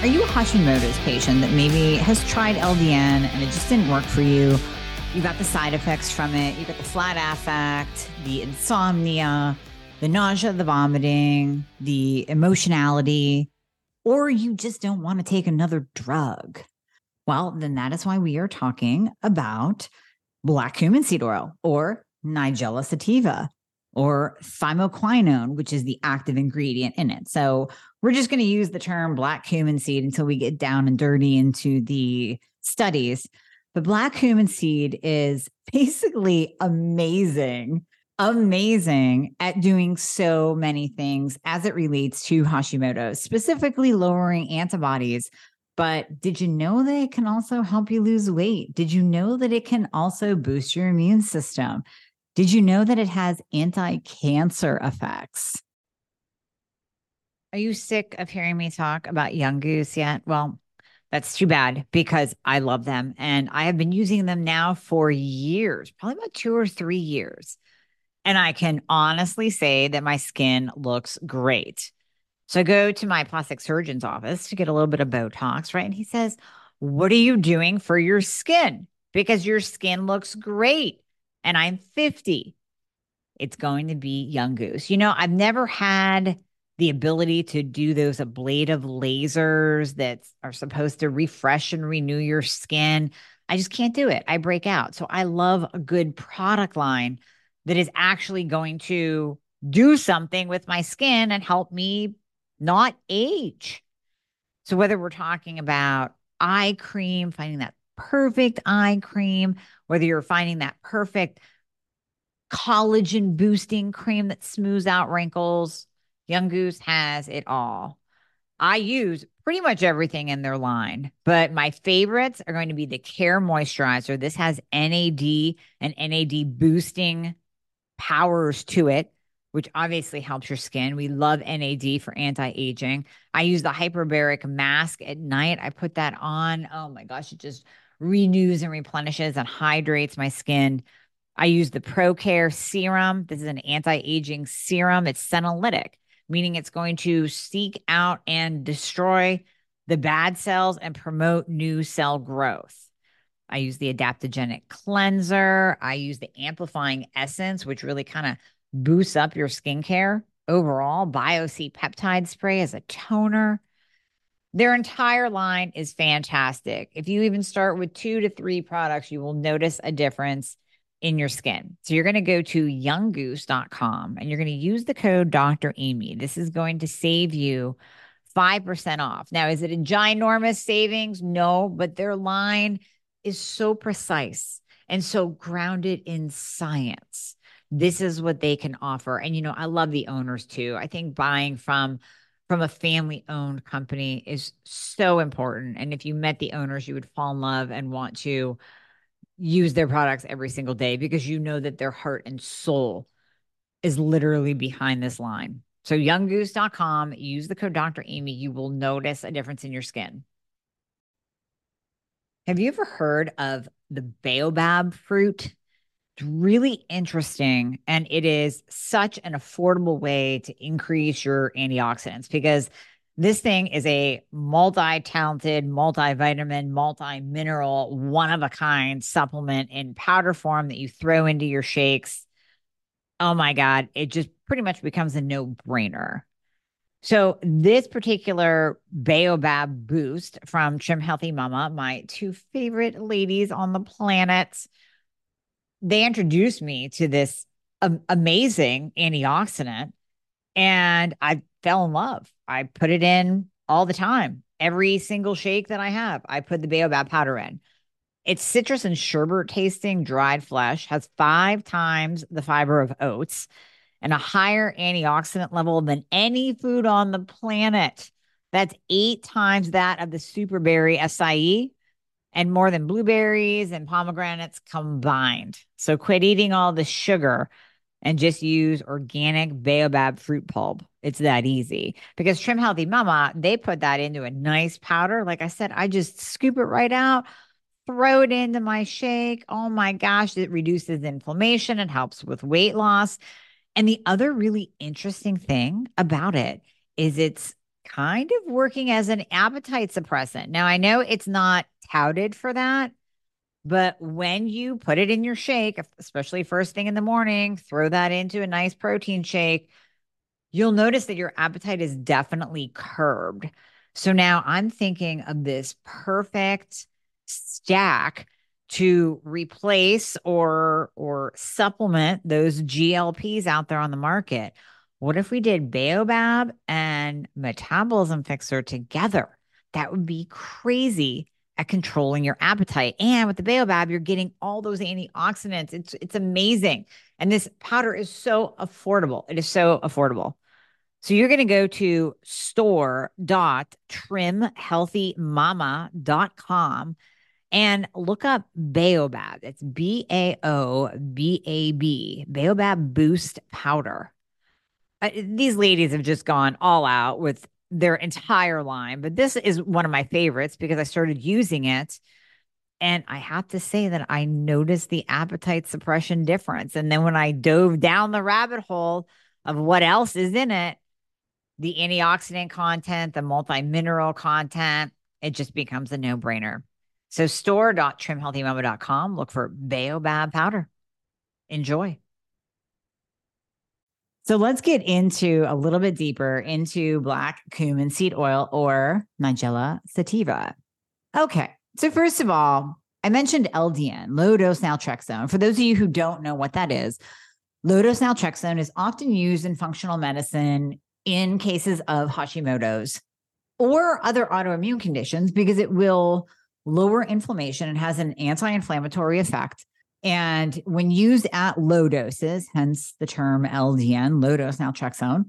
Are you a Hashimoto's patient that maybe has tried LDN and it just didn't work for you? You got the side effects from it. You got the flat affect, the insomnia, the nausea, the vomiting, the emotionality, or you just don't want to take another drug. Well, then that is why we are talking about black cumin seed oil or Nigella sativa or thymoquinone, which is the active ingredient in it. So we're just going to use the term black cumin seed until we get down and dirty into the studies. But black cumin seed is basically amazing, amazing at doing so many things as it relates to Hashimoto's, specifically lowering antibodies. But did you know that it can also help you lose weight? Did you know that it can also boost your immune system? Did you know that it has anti cancer effects? Are you sick of hearing me talk about Young Goose yet? Well, that's too bad because I love them and I have been using them now for years, probably about two or three years. And I can honestly say that my skin looks great. So I go to my plastic surgeon's office to get a little bit of Botox, right? And he says, What are you doing for your skin? Because your skin looks great and I'm 50, it's going to be Young Goose. You know, I've never had the ability to do those ablative lasers that are supposed to refresh and renew your skin. I just can't do it. I break out. So I love a good product line that is actually going to do something with my skin and help me not age. So whether we're talking about eye cream, finding that perfect eye cream, whether you're finding that perfect collagen boosting cream that smooths out wrinkles, Young Goose has it all. I use pretty much everything in their line, but my favorites are going to be the Care Moisturizer. This has NAD and NAD boosting powers to it, which obviously helps your skin. We love NAD for anti aging. I use the hyperbaric mask at night. I put that on. Oh my gosh, it just renews and replenishes and hydrates my skin. I use the ProCare serum. This is an anti-aging serum. It's senolytic, meaning it's going to seek out and destroy the bad cells and promote new cell growth. I use the adaptogenic cleanser. I use the amplifying essence, which really kind of boosts up your skincare overall. BioC peptide spray as a toner. Their entire line is fantastic. If you even start with two to three products, you will notice a difference in your skin. So you're going to go to younggoose.com and you're going to use the code Dr. Amie. This is going to save you 5% off. Now, is it a ginormous savings? No, but their line is so precise and so grounded in science. This is what they can offer. And, you know, I love the owners too. I think buying from from a family owned company is so important. And if you met the owners, you would fall in love and want to use their products every single day because you know that their heart and soul is literally behind this line. So, younggoose.com, use the code Dr. Amie. You will notice a difference in your skin. Have you ever heard of the baobab fruit? It's really interesting. And it is such an affordable way to increase your antioxidants because this thing is a multi talented, multivitamin, multi mineral, one of a kind supplement in powder form that you throw into your shakes. Oh my God, it just pretty much becomes a no brainer. So, this particular Baobab boost from Trim Healthy Mama, my two favorite ladies on the planet, they introduced me to this amazing antioxidant and I fell in love. I put it in all the time. Every single shake that I have, I put the baobab powder in. It's citrus and sherbet tasting dried flesh, has five times the fiber of oats and a higher antioxidant level than any food on the planet. That's eight times that of the superberry acai and more than blueberries and pomegranates combined. So quit eating all the sugar and just use organic baobab fruit pulp. It's that easy because Trim Healthy Mama, they put that into a nice powder. Like I said, I just scoop it right out, throw it into my shake. Oh my gosh, it reduces inflammation, it helps with weight loss. And the other really interesting thing about it is it's kind of working as an appetite suppressant. Now, I know it's not touted for that, but when you put it in your shake, especially first thing in the morning, throw that into a nice protein shake, you'll notice that your appetite is definitely curbed. So now I'm thinking of this perfect stack to replace or or supplement those GLPs out there on the market. What if we did Baobab and Metabolism Fixer together? That would be crazy at controlling your appetite. And with the baobab, you're getting all those antioxidants. It's it's amazing. And this powder is so affordable. It is so affordable. So you're going to go to store.trimhealthymama.com and look up Baobab. It's B A O B A B, Baobab Boost Powder. Uh, these ladies have just gone all out with their entire line, but this is one of my favorites because I started using it. And I have to say that I noticed the appetite suppression difference. And then when I dove down the rabbit hole of what else is in it, the antioxidant content, the multi mineral content, it just becomes a no brainer. So store.trimhealthymama.com, look for Baobab powder. Enjoy. So let's get into a little bit deeper into black cumin seed oil or Nigella sativa. Okay. So, first of all, I mentioned LDN, low dose naltrexone. For those of you who don't know what that is, low dose naltrexone is often used in functional medicine in cases of Hashimoto's or other autoimmune conditions because it will lower inflammation and has an anti inflammatory effect and when used at low doses, hence the term LDN, low dose naltrexone,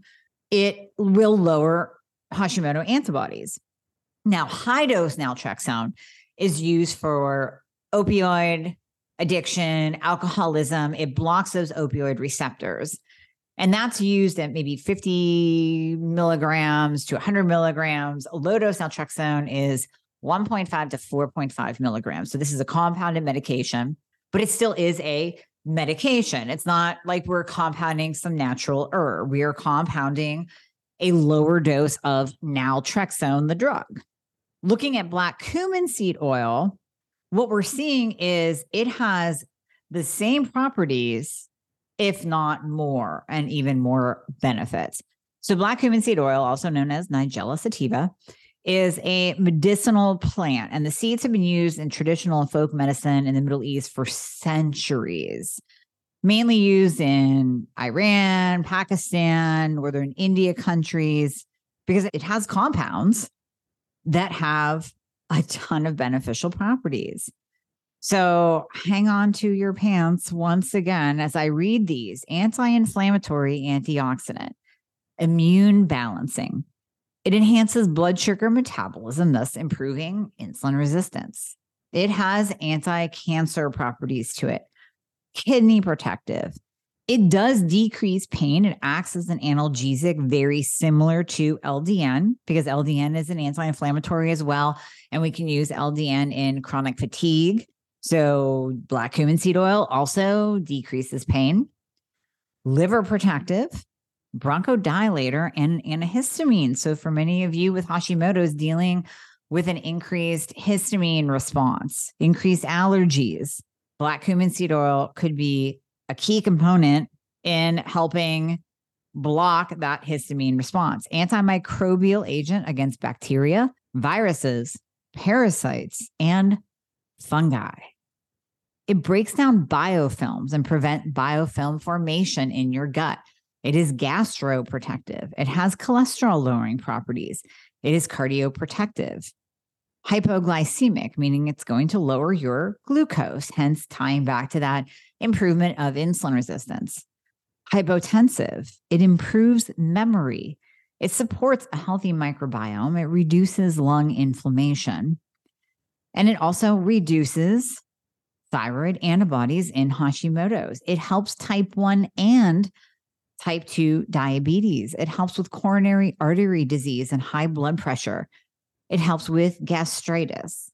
it will lower Hashimoto antibodies. Now, high dose naltrexone is used for opioid addiction, alcoholism. It blocks those opioid receptors. And that's used at maybe 50 milligrams to 100 milligrams. Low dose naltrexone is 1.5 to 4.5 milligrams. So this is a compounded medication but it still is a medication. It's not like we're compounding some natural herb. We are compounding a lower dose of naltrexone, the drug. Looking at black cumin seed oil, what we're seeing is it has the same properties, if not more, and even more benefits. So, black cumin seed oil, also known as Nigella sativa, is a medicinal plant, and the seeds have been used in traditional and folk medicine in the Middle East for centuries. Mainly used in Iran, Pakistan, northern India countries, because it has compounds that have a ton of beneficial properties. So hang on to your pants once again as I read these anti inflammatory, antioxidant, immune balancing, it enhances blood sugar metabolism, thus improving insulin resistance. It has anti cancer properties to it, kidney protective. It does decrease pain. It acts as an analgesic, very similar to LDN, because LDN is an anti inflammatory as well. And we can use LDN in chronic fatigue. So, black cumin seed oil also decreases pain. Liver protective, bronchodilator and antihistamine. So, for many of you with Hashimoto's dealing with an increased histamine response, increased allergies, black cumin seed oil could be a key component in helping block that histamine response. Antimicrobial agent against bacteria, viruses, parasites, and fungi. It breaks down biofilms and prevent biofilm formation in your gut. It is gastroprotective. It has cholesterol lowering properties. It is cardioprotective. Hypoglycemic, meaning it's going to lower your glucose, hence tying back to that improvement of insulin resistance. Hypotensive, it improves memory. It supports a healthy microbiome. It reduces lung inflammation. And it also reduces thyroid antibodies in Hashimoto's. It helps type 1 and type 2 diabetes. It helps with coronary artery disease and high blood pressure. It helps with gastritis.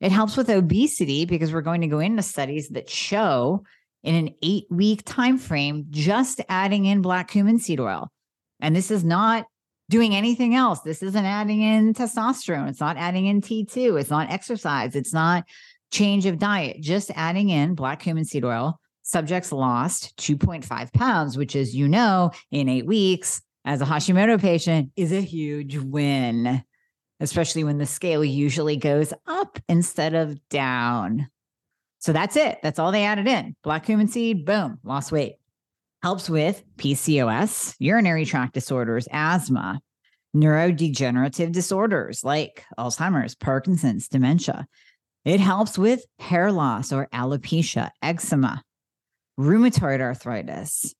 It helps with obesity because we're going to go into studies that show in an 8-week time frame just adding in black cumin seed oil. And this is not doing anything else. This isn't adding in testosterone. It's not adding in T2. It's not exercise. It's not change of diet. Just adding in black cumin seed oil. Subjects lost 2.5 pounds, which, as you know, in eight weeks as a Hashimoto patient is a huge win, especially when the scale usually goes up instead of down. So that's it. That's all they added in. Black cumin seed, boom, lost weight helps with PCOS, urinary tract disorders, asthma, neurodegenerative disorders like Alzheimer's, Parkinson's, dementia. It helps with hair loss or alopecia, eczema, rheumatoid arthritis,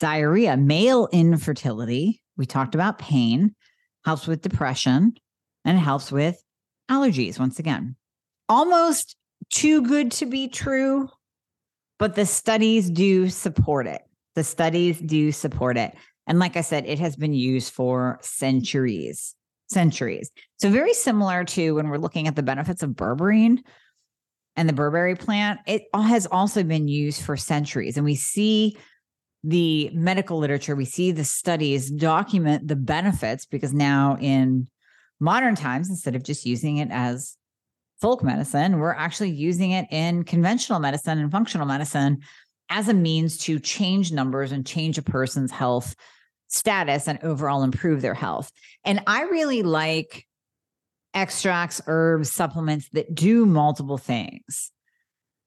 diarrhea, male infertility. We talked about pain, helps with depression, and helps with allergies once again. Almost too good to be true, but the studies do support it. The studies do support it. And like I said, it has been used for centuries, centuries. So, very similar to when we're looking at the benefits of berberine and the barberry plant, it has also been used for centuries. And we see the medical literature, we see the studies document the benefits because now in modern times, instead of just using it as folk medicine, we're actually using it in conventional medicine and functional medicine as a means to change numbers and change a person's health status and overall improve their health. And I really like extracts, herbs, supplements that do multiple things.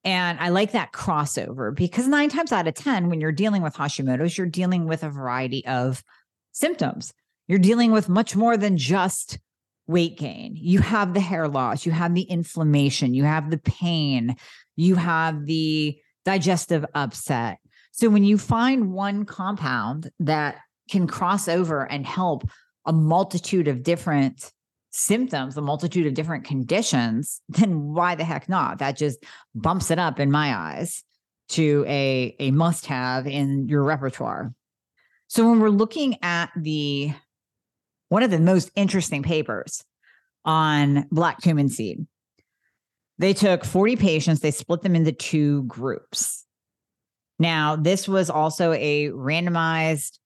And I like that crossover because nine times out of 10, when you're dealing with Hashimoto's, you're dealing with a variety of symptoms. You're dealing with much more than just weight gain. You have the hair loss, you have the inflammation, you have the pain, you have the digestive upset. So when you find one compound that can cross over and help a multitude of different symptoms, a multitude of different conditions, then why the heck not? That just bumps it up in my eyes to a, a must have in your repertoire. So when we're looking at the one of the most interesting papers on black cumin seed, they took 40 patients, they split them into two groups. Now, this was also a randomized,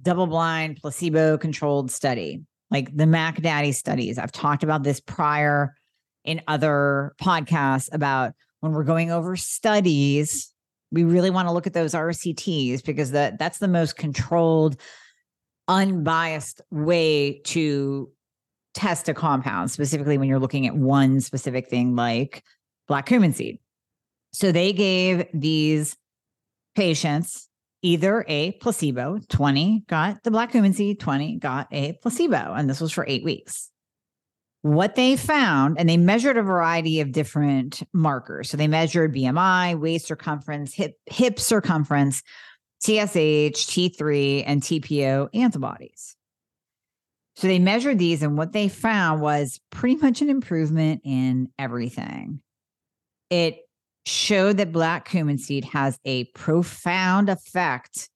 double blind, placebo controlled study, like the Mac Daddy studies. I've talked about this prior in other podcasts about when we're going over studies, we really want to look at those RCTs because that that's the most controlled, unbiased way to test a compound, specifically when you're looking at one specific thing like black cumin seed. So they gave these patients either a placebo, 20 got the black cumin seed, 20 got a placebo, and this was for eight weeks. What they found, and they measured a variety of different markers. So they measured BMI, waist circumference, hip, hip circumference, TSH, T3, and TPO antibodies. So they measured these, and what they found was pretty much an improvement in everything. It showed that black cumin seed has a profound effect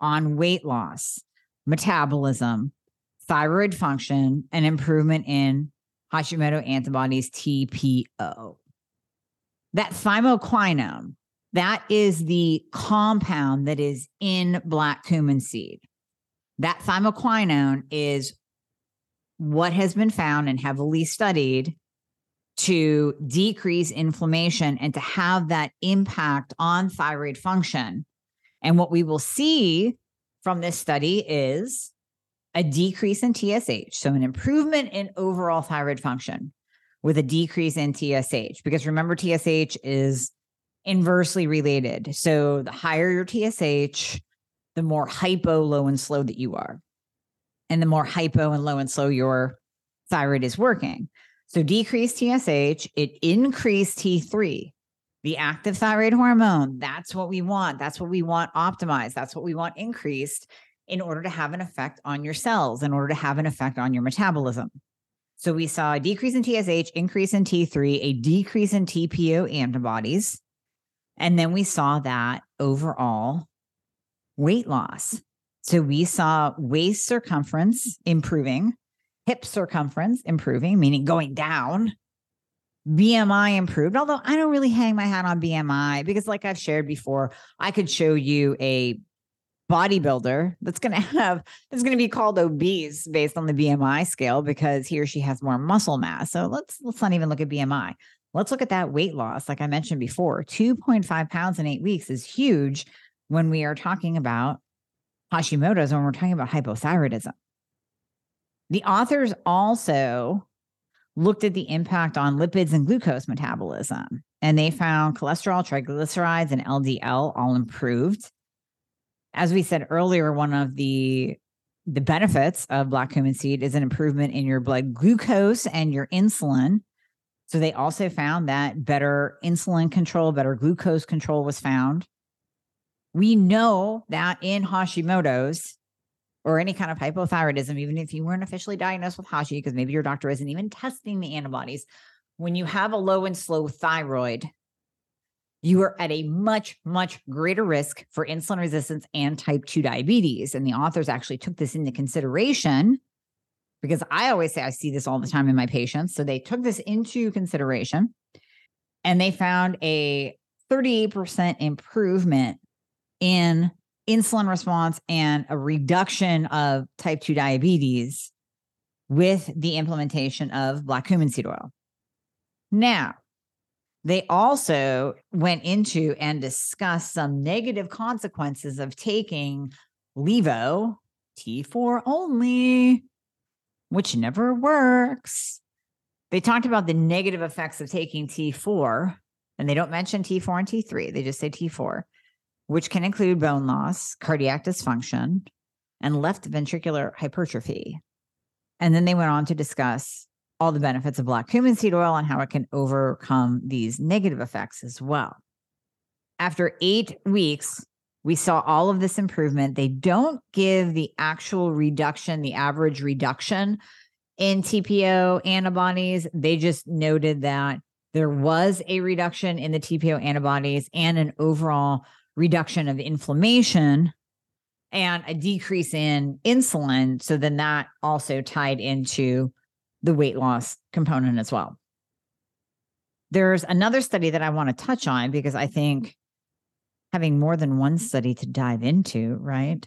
on weight loss, metabolism, thyroid function, and improvement in Hashimoto antibodies TPO. That thymoquinone, that is the compound that is in black cumin seed. That thymoquinone is what has been found and heavily studied to decrease inflammation and to have that impact on thyroid function. And what we will see from this study is a decrease in TSH. So, an improvement in overall thyroid function with a decrease in TSH. Because remember, TSH is inversely related. So, the higher your TSH, the more hypo, low, and slow that you are and the more hypo and low and slow your thyroid is working. So decreased TSH, it increased T3, the active thyroid hormone. That's what we want. That's what we want optimized. That's what we want increased in order to have an effect on your cells, in order to have an effect on your metabolism. So we saw a decrease in TSH, increase in T3, a decrease in TPO antibodies. And then we saw that overall weight loss. So we saw waist circumference improving, hip circumference improving, meaning going down. BMI improved, although I don't really hang my hat on BMI because, like I've shared before, I could show you a bodybuilder that's going to have is going to be called obese based on the BMI scale because he or she has more muscle mass. So let's let's not even look at BMI. Let's look at that weight loss. Like I mentioned before, 2.5 pounds in eight weeks is huge when we are talking about Hashimoto's, when we're talking about hypothyroidism. The authors also looked at the impact on lipids and glucose metabolism, and they found cholesterol, triglycerides, and LDL all improved as we said earlier, one of the the benefits of black cumin seed is an improvement in your blood glucose and your insulin. So they also found that better insulin control, better glucose control was found. We know that in Hashimoto's or any kind of hypothyroidism, even if you weren't officially diagnosed with Hashi, because maybe your doctor isn't even testing the antibodies, when you have a low and slow thyroid, you are at a much, much greater risk for insulin resistance and type 2 diabetes. And the authors actually took this into consideration because I always say I see this all the time in my patients. So they took this into consideration and they found a 38% improvement in insulin response and a reduction of type 2 diabetes with the implementation of black cumin seed oil. Now, they also went into and discussed some negative consequences of taking Levo T4 only, which never works. They talked about the negative effects of taking T4, and they don't mention T4 and T3. They just say T4, which can include bone loss, cardiac dysfunction, and left ventricular hypertrophy. And then they went on to discuss all the benefits of black cumin seed oil and how it can overcome these negative effects as well. After eight weeks, we saw all of this improvement. They don't give the actual reduction, the average reduction in TPO antibodies. They just noted that there was a reduction in the TPO antibodies and an overall reduction of inflammation and a decrease in insulin. So then that also tied into the weight loss component as well. There's another study that I want to touch on because I think having more than one study to dive into, right,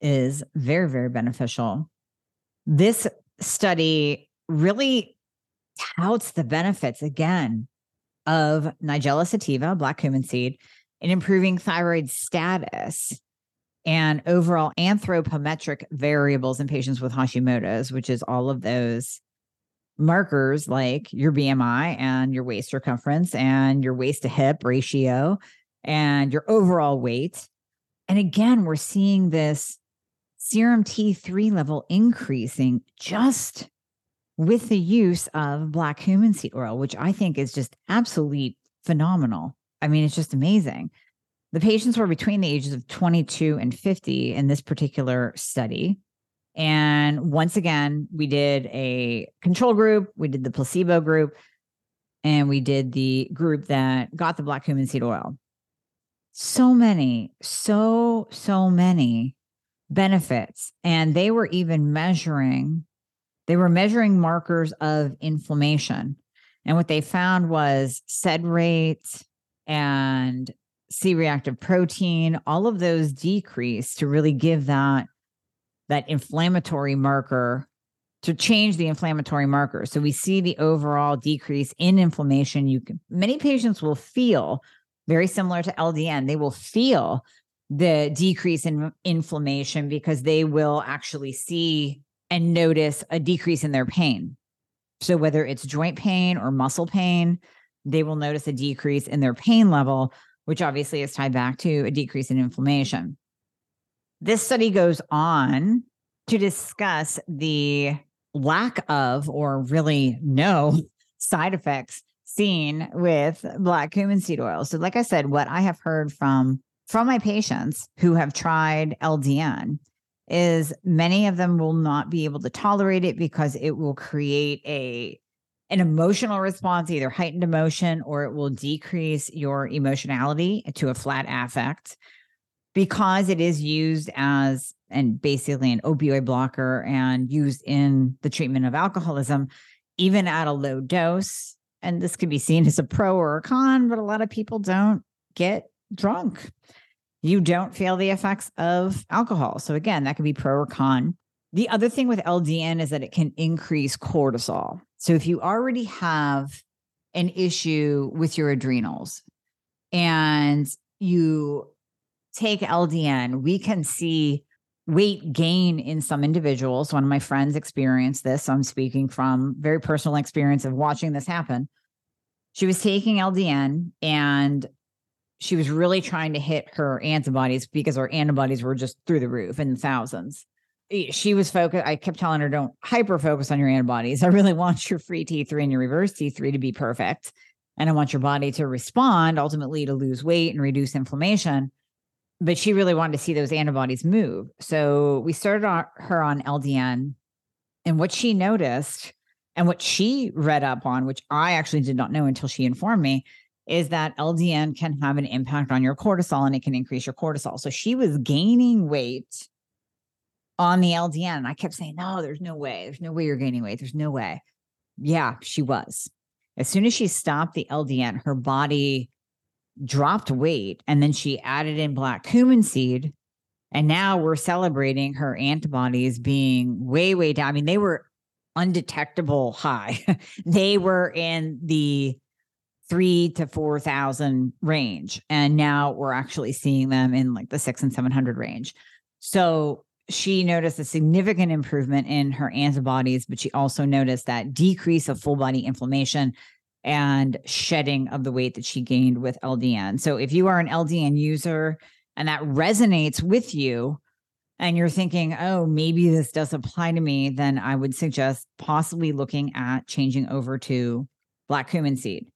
is very, very beneficial. This study really touts the benefits again of Nigella sativa, black cumin seed, in improving thyroid status and overall anthropometric variables in patients with Hashimoto's, which is all of those markers like your BMI and your waist circumference and your waist to hip ratio and your overall weight. And again, we're seeing this serum T3 level increasing just with the use of black cumin seed oil, which I think is just absolutely phenomenal. I mean, it's just amazing. The patients were between the ages of 22 and 50 in this particular study. And once again, we did a control group, we did the placebo group, and we did the group that got the black cumin seed oil. So many, so, so many benefits. And they were even measuring, they were measuring markers of inflammation. And what they found was SED rate and C reactive protein, all of those decrease to really give that that inflammatory marker to change the inflammatory marker. So we see the overall decrease in inflammation. You can, many patients will feel very similar to LDN. They will feel the decrease in inflammation because they will actually see and notice a decrease in their pain. So whether it's joint pain or muscle pain, they will notice a decrease in their pain level, which obviously is tied back to a decrease in inflammation. This study goes on to discuss the lack of, or really no, side effects seen with black cumin seed oil. So, like I said, what I have heard from from my patients who have tried LDN is many of them will not be able to tolerate it because it will create a an emotional response, either heightened emotion or it will decrease your emotionality to a flat affect because it is used as and basically an opioid blocker and used in the treatment of alcoholism, even at a low dose. And this can be seen as a pro or a con, but a lot of people don't get drunk. You don't feel the effects of alcohol. So, again, that could be pro or con. The other thing with LDN is that it can increase cortisol. So, if you already have an issue with your adrenals and you take LDN, we can see weight gain in some individuals. One of my friends experienced this. So I'm speaking from very personal experience of watching this happen. She was taking LDN and she was really trying to hit her antibodies because her antibodies were just through the roof in the thousands. Eh, she was focused. I kept telling her, don't hyper focus on your antibodies. I really want your free T3 and your reverse T3 to be perfect. And I want your body to respond ultimately to lose weight and reduce inflammation but she really wanted to see those antibodies move. So we started on her on LDN. And what she noticed and what she read up on, which I actually did not know until she informed me, is that LDN can have an impact on your cortisol and it can increase your cortisol. So she was gaining weight on the LDN. And I kept saying, No, there's no way. There's no way you're gaining weight. There's no way. Yeah, she was. As soon as she stopped the LDN, her body dropped weight and then she added in black cumin seed and now we're celebrating her antibodies being way way down i mean they were undetectable high they were in the three to four thousand range and now we're actually seeing them in like the six and seven hundred range so she noticed a significant improvement in her antibodies but she also noticed that decrease of full body inflammation and shedding of the weight that she gained with LDN. So if you are an LDN user and that resonates with you, and you're thinking, oh, maybe this does apply to me, then I would suggest possibly looking at changing over to black cumin seed.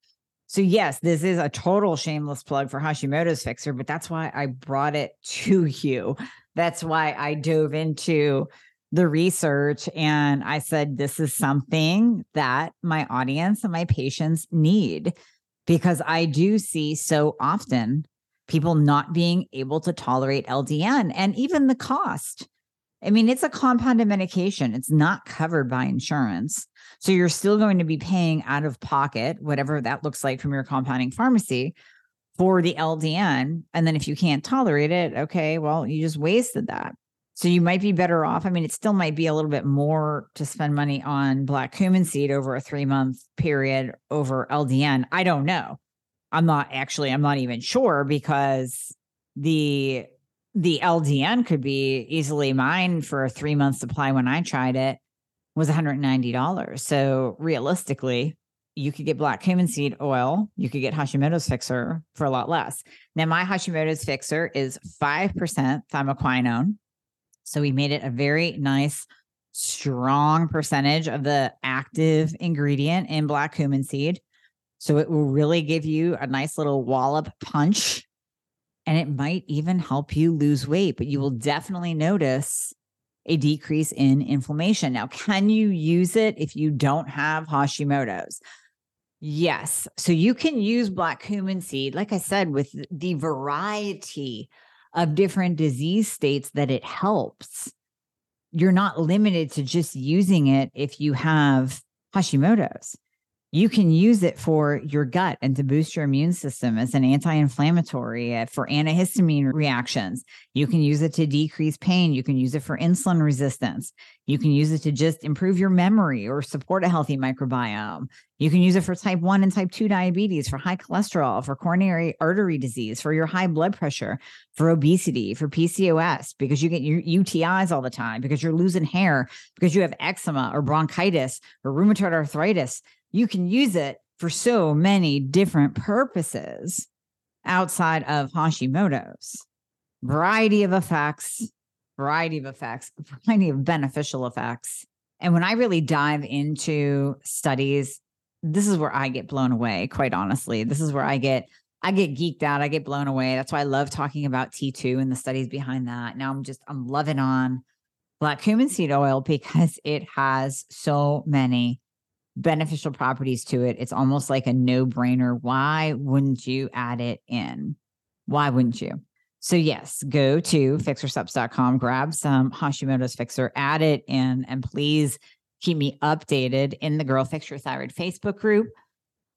So, yes, this is a total shameless plug for Hashimoto's Fixxr, but that's why I brought it to you. That's why I dove into the research and I said, this is something that my audience and my patients need because I do see so often people not being able to tolerate LDN and even the cost. I mean, it's a compounded medication, it's not covered by insurance. So you're still going to be paying out of pocket, whatever that looks like from your compounding pharmacy for the LDN. And then if you can't tolerate it, okay, well, you just wasted that. So you might be better off. I mean, it still might be a little bit more to spend money on black cumin seed over a three month period over LDN. I don't know. I'm not actually, I'm not even sure because the the LDN could be easily mine for a three month supply when I tried it was $190. So realistically, you could get black cumin seed oil. You could get Hashimoto's Fixxr for a lot less. Now, my Hashimoto's Fixxr is 5% thymoquinone, so we made it a very nice, strong percentage of the active ingredient in black cumin seed. So it will really give you a nice little wallop punch. And it might even help you lose weight, but you will definitely notice a decrease in inflammation. Now, can you use it if you don't have Hashimoto's? Yes. So you can use black cumin seed, like I said, with the variety of different disease states that it helps. You're not limited to just using it if you have Hashimoto's you can use it for your gut and to boost your immune system as an anti-inflammatory uh, for antihistamine reactions. You can use it to decrease pain. You can use it for insulin resistance. You can use it to just improve your memory or support a healthy microbiome. You can use it for type 1 and type 2 diabetes for high cholesterol for coronary artery disease for your high blood pressure for obesity for pcos because you get your utis all the time because you're losing hair because you have eczema or bronchitis or rheumatoid arthritis you can use it for so many different purposes outside of Hashimoto's. Variety of effects, variety of effects, variety of beneficial effects. And when I really dive into studies, this is where I get blown away, quite honestly. This is where I get I get geeked out, I get blown away. That's why I love talking about T2 and the studies behind that. Now I'm just I'm loving on black cumin seed oil because it has so many beneficial properties to it. It's almost like a no brainer. Why wouldn't you add it in? Why wouldn't you? So, yes, go to fixxrsupps.com, grab some Hashimoto's Fixxr, add it in, and please keep me updated in the Girl Fix Your Thyroid Facebook group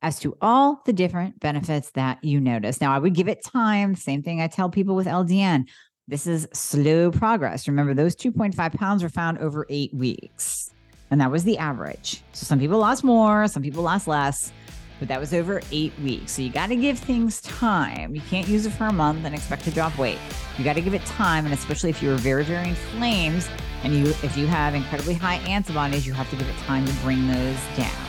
as to all the different benefits that you notice. Now, I would give it time. Same thing I tell people with LDN. This is slow progress. Remember, those 2.5 pounds were found over eight weeks, and that was the average. So some people lost more, some people lost less, but that was over eight weeks. So you got to give things time. You can't use it for a month and expect to drop weight. You got to give it time, and especially if you're very, very inflamed, and you if you have incredibly high antibodies, you have to give it time to bring those down.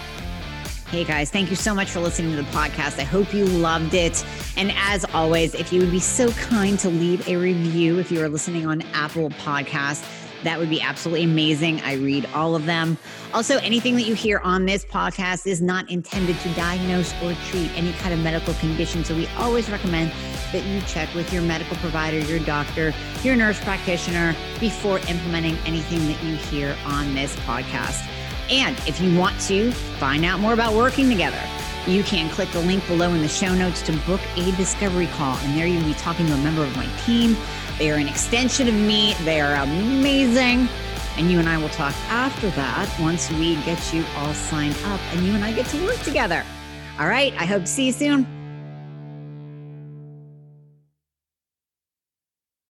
Hey guys, thank you so much for listening to the podcast. I hope you loved it. And as always, if you would be so kind to leave a review if you are listening on Apple Podcasts, that would be absolutely amazing. I read all of them. Also, anything that you hear on this podcast is not intended to diagnose or treat any kind of medical condition. So we always recommend that you check with your medical provider, your doctor, your nurse practitioner before implementing anything that you hear on this podcast. And if you want to find out more about working together, you can click the link below in the show notes to book a discovery call. And there you'll be talking to a member of my team. They are an extension of me, they are amazing. And you and I will talk after that once we get you all signed up and you and I get to work together. All right. I hope to see you soon.